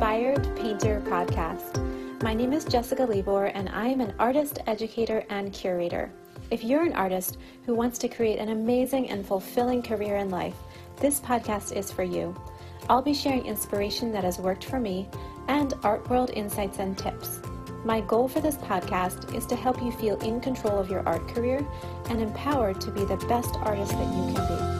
Inspired Painter podcast. My name is Jessica Libor, and I am an artist, educator, and curator. If you're an artist who wants to create an amazing and fulfilling career in life, this podcast is for you. I'll be sharing inspiration that has worked for me and art world insights and tips. My goal for this podcast is to help you feel in control of your art career and empowered to be the best artist that you can be.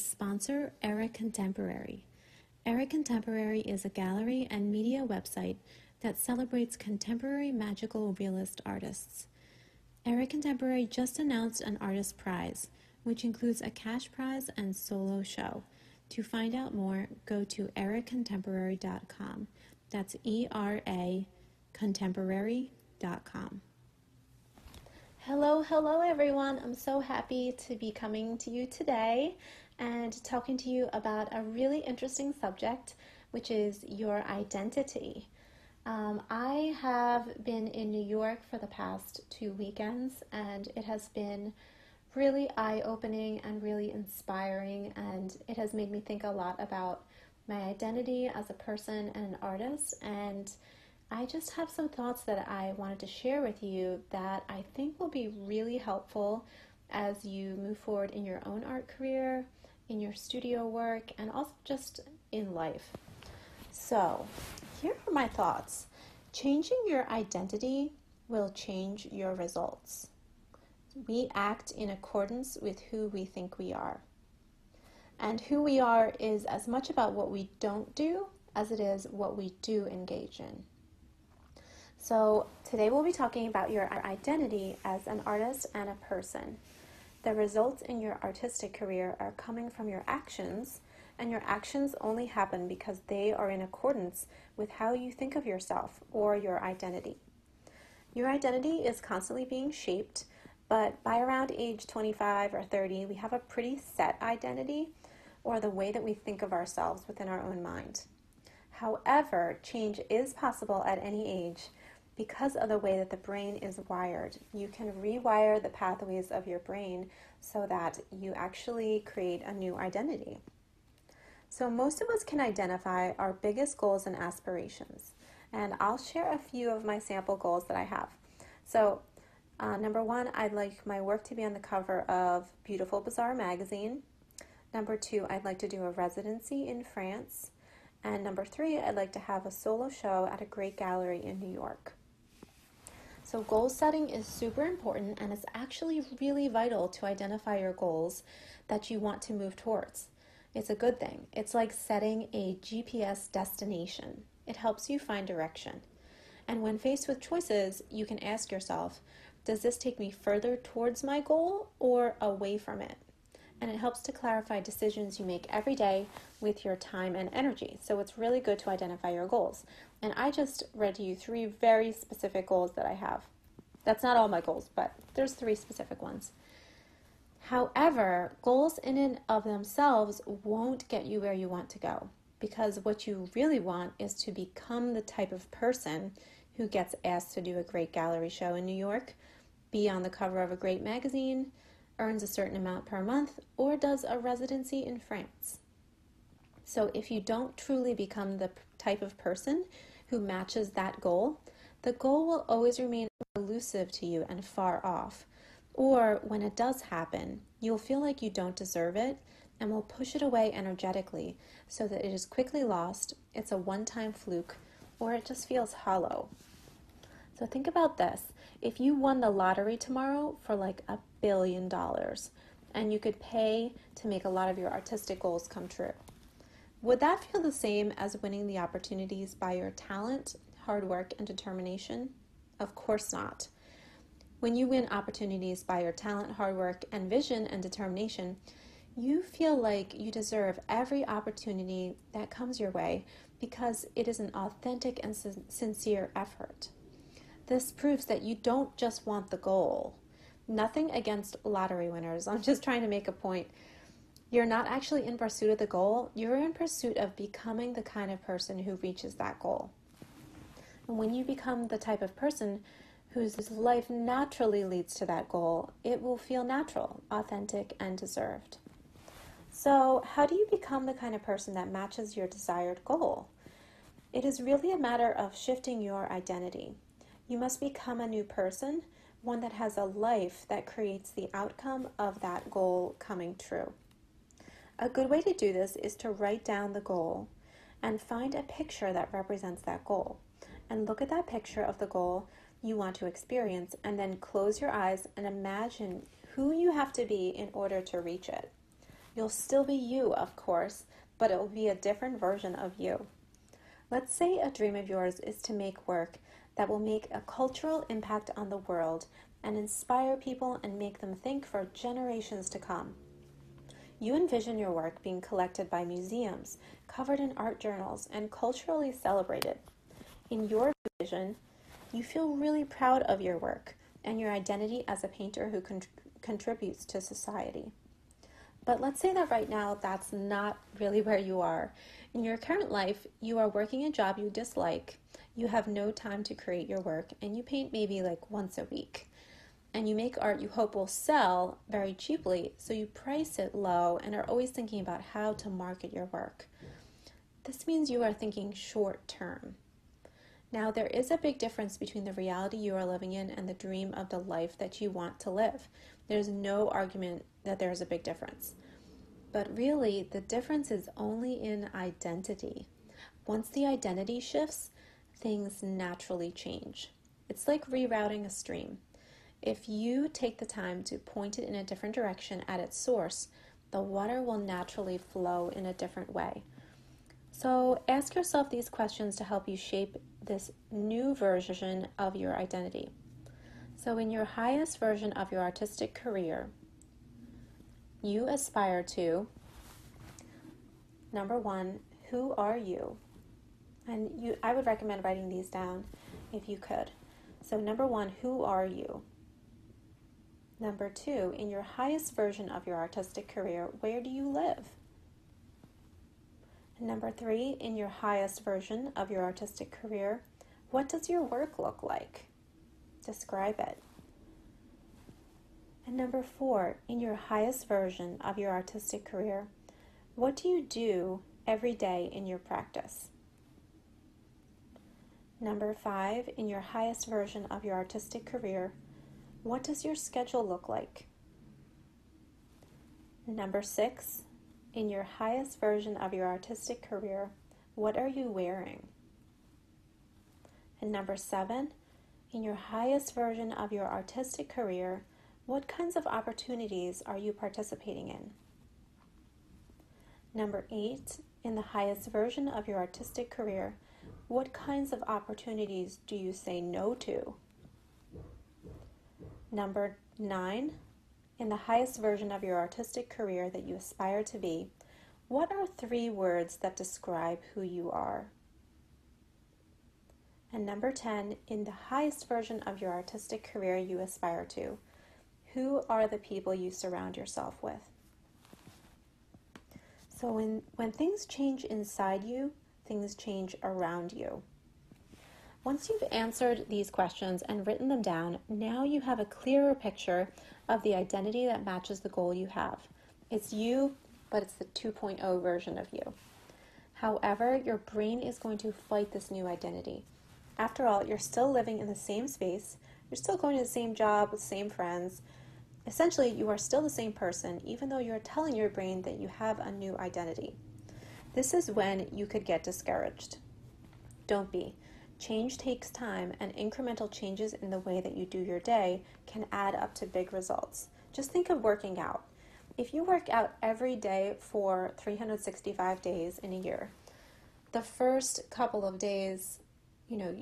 Sponsor, Era Contemporary. Era Contemporary is a gallery and media website that celebrates contemporary magical realist artists. Era Contemporary just announced an artist prize, which includes a cash prize and solo show. To find out more, go to eracontemporary.com. That's E R A contemporary.com. Hello, hello everyone. I'm so happy to be coming to you today and talking to you about a really interesting subject, which is your identity. Um, I have been in New York for the past two weekends, and it has been really eye opening and really inspiring, and it has made me think a lot about my identity as a person and an artist. And I just have some thoughts that I wanted to share with you that I think will be really helpful as you move forward in your own art career, in your studio work, and also just in life. So, here are my thoughts. Changing your identity will change your results. We act in accordance with who we think we are. And who we are is as much about what we don't do as it is what we do engage in. So, today we'll be talking about your identity as an artist and a person. The results in your artistic career are coming from your actions, and your actions only happen because they are in accordance with how you think of yourself or your identity. Your identity is constantly being shaped, but by around age 25 or 30, we have a pretty set identity or the way that we think of ourselves within our own mind. However, change is possible at any age because of the way that the brain is wired, you can rewire the pathways of your brain so that you actually create a new identity. So, most of us can identify our biggest goals and aspirations, and I'll share a few of my sample goals that I have. So, uh, number one, I'd like my work to be on the cover of Beautiful Bizarre magazine. Number two, I'd like to do a residency in France. And number three, I'd like to have a solo show at a great gallery in New York. So, goal setting is super important and it's actually really vital to identify your goals that you want to move towards. It's a good thing. It's like setting a GPS destination, it helps you find direction. And when faced with choices, you can ask yourself Does this take me further towards my goal or away from it? And it helps to clarify decisions you make every day with your time and energy. So it's really good to identify your goals. And I just read to you three very specific goals that I have. That's not all my goals, but there's three specific ones. However, goals in and of themselves won't get you where you want to go because what you really want is to become the type of person who gets asked to do a great gallery show in New York, be on the cover of a great magazine, earns a certain amount per month, or does a residency in France. So, if you don't truly become the type of person who matches that goal, the goal will always remain elusive to you and far off. Or when it does happen, you'll feel like you don't deserve it and will push it away energetically so that it is quickly lost, it's a one time fluke, or it just feels hollow. So think about this if you won the lottery tomorrow for like a billion dollars and you could pay to make a lot of your artistic goals come true, would that feel the same as winning the opportunities by your talent, hard work, and determination? Of course not. When you win opportunities by your talent, hard work, and vision and determination, you feel like you deserve every opportunity that comes your way because it is an authentic and sincere effort. This proves that you don't just want the goal. Nothing against lottery winners. I'm just trying to make a point you're not actually in pursuit of the goal, you're in pursuit of becoming the kind of person who reaches that goal. And when you become the type of person whose life naturally leads to that goal, it will feel natural, authentic, and deserved. So, how do you become the kind of person that matches your desired goal? It is really a matter of shifting your identity. You must become a new person, one that has a life that creates the outcome of that goal coming true. A good way to do this is to write down the goal and find a picture that represents that goal. And look at that picture of the goal you want to experience, and then close your eyes and imagine who you have to be in order to reach it. You'll still be you, of course, but it will be a different version of you. Let's say a dream of yours is to make work that will make a cultural impact on the world and inspire people and make them think for generations to come. You envision your work being collected by museums, covered in art journals, and culturally celebrated. In your vision, you feel really proud of your work and your identity as a painter who con- contributes to society. But let's say that right now that's not really where you are. In your current life, you are working a job you dislike, you have no time to create your work, and you paint maybe like once a week. And you make art you hope will sell very cheaply, so you price it low and are always thinking about how to market your work. This means you are thinking short term. Now, there is a big difference between the reality you are living in and the dream of the life that you want to live. There's no argument that there is a big difference. But really, the difference is only in identity. Once the identity shifts, things naturally change. It's like rerouting a stream. If you take the time to point it in a different direction at its source, the water will naturally flow in a different way. So ask yourself these questions to help you shape this new version of your identity. So, in your highest version of your artistic career, you aspire to number one, who are you? And you, I would recommend writing these down if you could. So, number one, who are you? Number two, in your highest version of your artistic career, where do you live? And number three, in your highest version of your artistic career, what does your work look like? Describe it. And number four, in your highest version of your artistic career, what do you do every day in your practice? Number five, in your highest version of your artistic career, what does your schedule look like? Number six, in your highest version of your artistic career, what are you wearing? And number seven, in your highest version of your artistic career, what kinds of opportunities are you participating in? Number eight, in the highest version of your artistic career, what kinds of opportunities do you say no to? Number nine, in the highest version of your artistic career that you aspire to be, what are three words that describe who you are? And number 10, in the highest version of your artistic career you aspire to, who are the people you surround yourself with? So when, when things change inside you, things change around you. Once you've answered these questions and written them down, now you have a clearer picture of the identity that matches the goal you have. It's you, but it's the 2.0 version of you. However, your brain is going to fight this new identity. After all, you're still living in the same space, you're still going to the same job with the same friends. Essentially, you are still the same person, even though you're telling your brain that you have a new identity. This is when you could get discouraged. Don't be. Change takes time, and incremental changes in the way that you do your day can add up to big results. Just think of working out. If you work out every day for 365 days in a year, the first couple of days you know,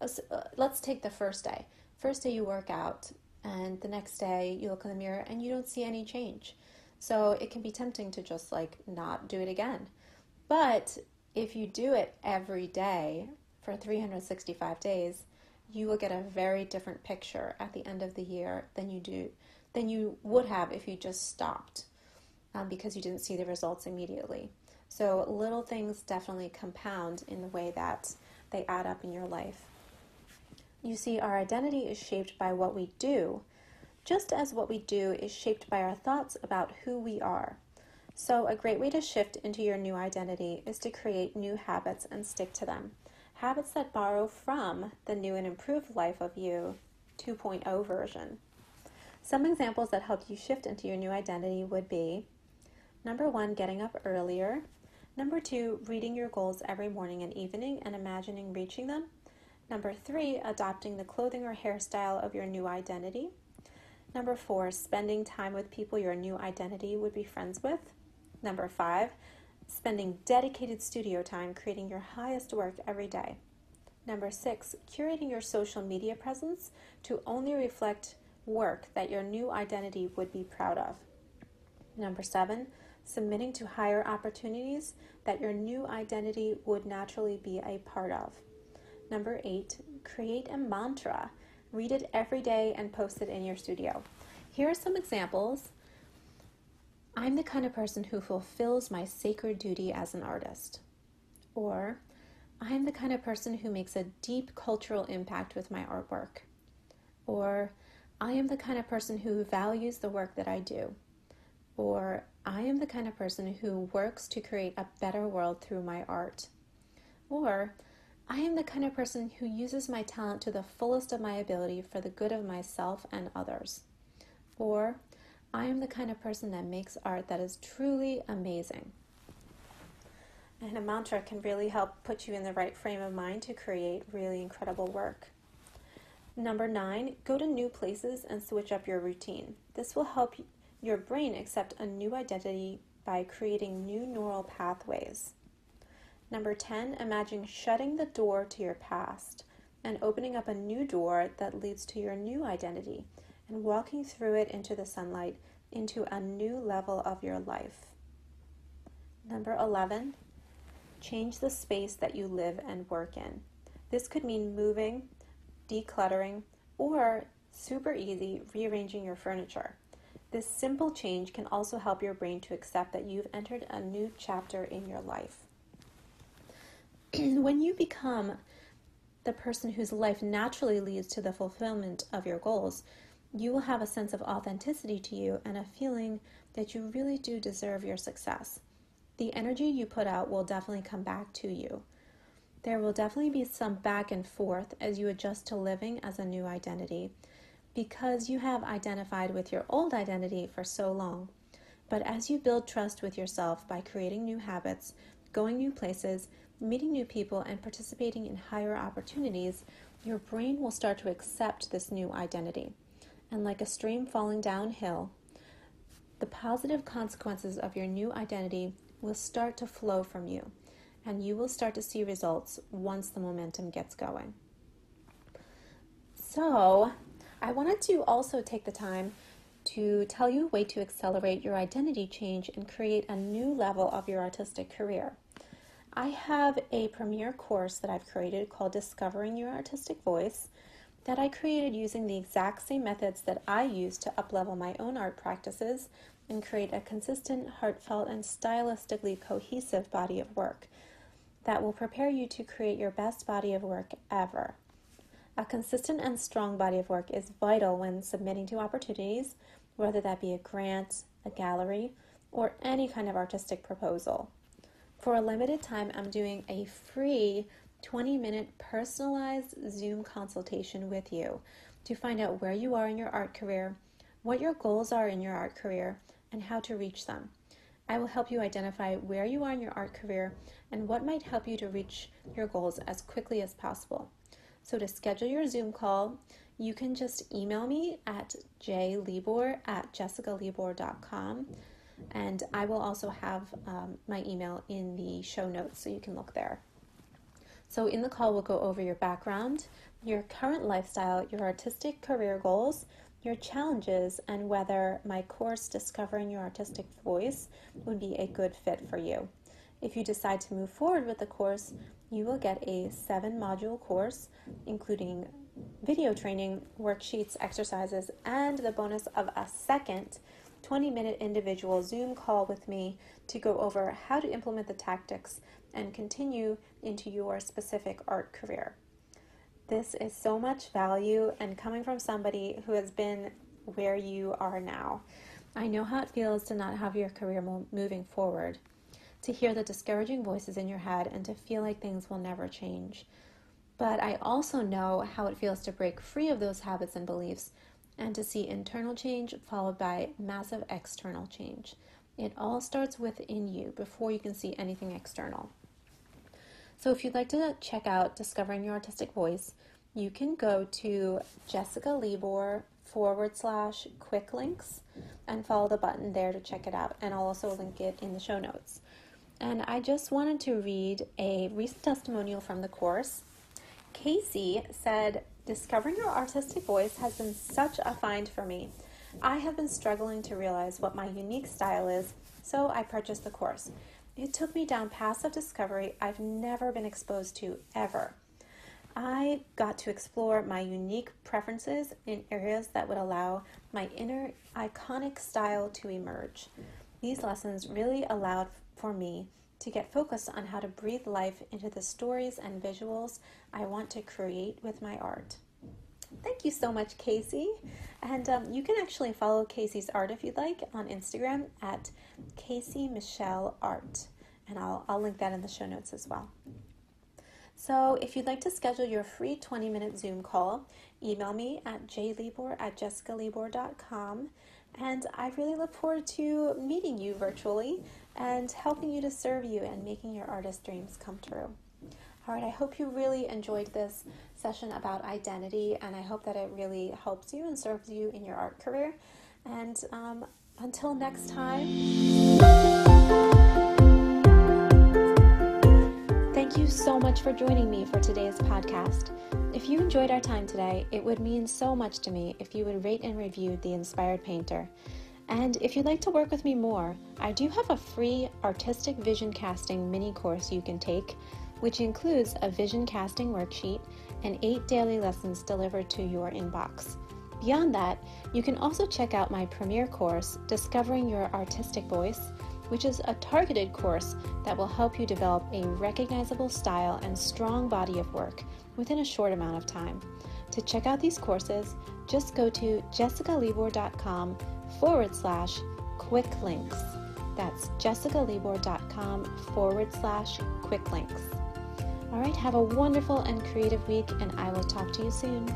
uh, let's take the first day. First day you work out, and the next day you look in the mirror and you don't see any change. So it can be tempting to just like not do it again. But if you do it every day for 365 days, you will get a very different picture at the end of the year than you do than you would have if you just stopped um, because you didn't see the results immediately. So little things definitely compound in the way that they add up in your life. You see, our identity is shaped by what we do, just as what we do is shaped by our thoughts about who we are. So, a great way to shift into your new identity is to create new habits and stick to them. Habits that borrow from the new and improved life of you 2.0 version. Some examples that help you shift into your new identity would be number one, getting up earlier. Number two, reading your goals every morning and evening and imagining reaching them. Number three, adopting the clothing or hairstyle of your new identity. Number four, spending time with people your new identity would be friends with. Number five, spending dedicated studio time creating your highest work every day. Number six, curating your social media presence to only reflect work that your new identity would be proud of. Number seven, submitting to higher opportunities that your new identity would naturally be a part of. Number eight, create a mantra. Read it every day and post it in your studio. Here are some examples I'm the kind of person who fulfills my sacred duty as an artist. Or, I am the kind of person who makes a deep cultural impact with my artwork. Or, I am the kind of person who values the work that I do. Or, I am the kind of person who works to create a better world through my art. Or, I am the kind of person who uses my talent to the fullest of my ability for the good of myself and others. Or, I am the kind of person that makes art that is truly amazing. And a mantra can really help put you in the right frame of mind to create really incredible work. Number nine, go to new places and switch up your routine. This will help your brain accept a new identity by creating new neural pathways. Number 10, imagine shutting the door to your past and opening up a new door that leads to your new identity and walking through it into the sunlight into a new level of your life. Number 11, change the space that you live and work in. This could mean moving, decluttering, or super easy, rearranging your furniture. This simple change can also help your brain to accept that you've entered a new chapter in your life. when you become the person whose life naturally leads to the fulfillment of your goals, you will have a sense of authenticity to you and a feeling that you really do deserve your success. The energy you put out will definitely come back to you. There will definitely be some back and forth as you adjust to living as a new identity because you have identified with your old identity for so long. But as you build trust with yourself by creating new habits, going new places, meeting new people, and participating in higher opportunities, your brain will start to accept this new identity and like a stream falling downhill, the positive consequences of your new identity will start to flow from you, and you will start to see results once the momentum gets going. So, I wanted to also take the time to tell you a way to accelerate your identity change and create a new level of your artistic career. I have a premier course that I've created called Discovering Your Artistic Voice that I created using the exact same methods that I use to uplevel my own art practices and create a consistent, heartfelt, and stylistically cohesive body of work that will prepare you to create your best body of work ever. A consistent and strong body of work is vital when submitting to opportunities, whether that be a grant, a gallery, or any kind of artistic proposal. For a limited time, I'm doing a free 20 minute personalized Zoom consultation with you to find out where you are in your art career, what your goals are in your art career, and how to reach them. I will help you identify where you are in your art career and what might help you to reach your goals as quickly as possible. So, to schedule your Zoom call, you can just email me at jlibor at jessicalibor.com. And I will also have um, my email in the show notes so you can look there. So, in the call, we'll go over your background, your current lifestyle, your artistic career goals, your challenges, and whether my course, Discovering Your Artistic Voice, would be a good fit for you. If you decide to move forward with the course, you will get a seven module course, including video training, worksheets, exercises, and the bonus of a second 20 minute individual Zoom call with me to go over how to implement the tactics and continue into your specific art career. this is so much value and coming from somebody who has been where you are now. I know how it feels to not have your career mo- moving forward, to hear the discouraging voices in your head, and to feel like things will never change. But I also know how it feels to break free of those habits and beliefs and to see internal change followed by massive external change. It all starts within you before you can see anything external. So, if you'd like to check out Discovering Your Artistic Voice, you can go to Jessica Libor forward slash quick links and follow the button there to check it out. And I'll also link it in the show notes. And I just wanted to read a recent testimonial from the course. Casey said, Discovering your artistic voice has been such a find for me. I have been struggling to realize what my unique style is, so I purchased the course. It took me down paths of discovery I've never been exposed to ever. I got to explore my unique preferences in areas that would allow my inner iconic style to emerge. These lessons really allowed for me to get focused on how to breathe life into the stories and visuals I want to create with my art. Thank you so much, Casey. And um, you can actually follow Casey's art if you'd like on Instagram at Casey Michelle Art. And I'll, I'll link that in the show notes as well. So if you'd like to schedule your free 20 minute Zoom call, email me at jlibor at jessicalibor.com. And I really look forward to meeting you virtually and helping you to serve you and making your artist dreams come true. All right, I hope you really enjoyed this session about identity, and I hope that it really helps you and serves you in your art career. And um, until next time. Thank you so much for joining me for today's podcast. If you enjoyed our time today, it would mean so much to me if you would rate and review The Inspired Painter. And if you'd like to work with me more, I do have a free artistic vision casting mini course you can take which includes a vision casting worksheet and eight daily lessons delivered to your inbox. Beyond that, you can also check out my premier course, Discovering Your Artistic Voice, which is a targeted course that will help you develop a recognizable style and strong body of work within a short amount of time. To check out these courses, just go to jessicalibor.com forward slash quick links. That's jessicalibor.com forward slash quick links. All right, have a wonderful and creative week, and I will talk to you soon.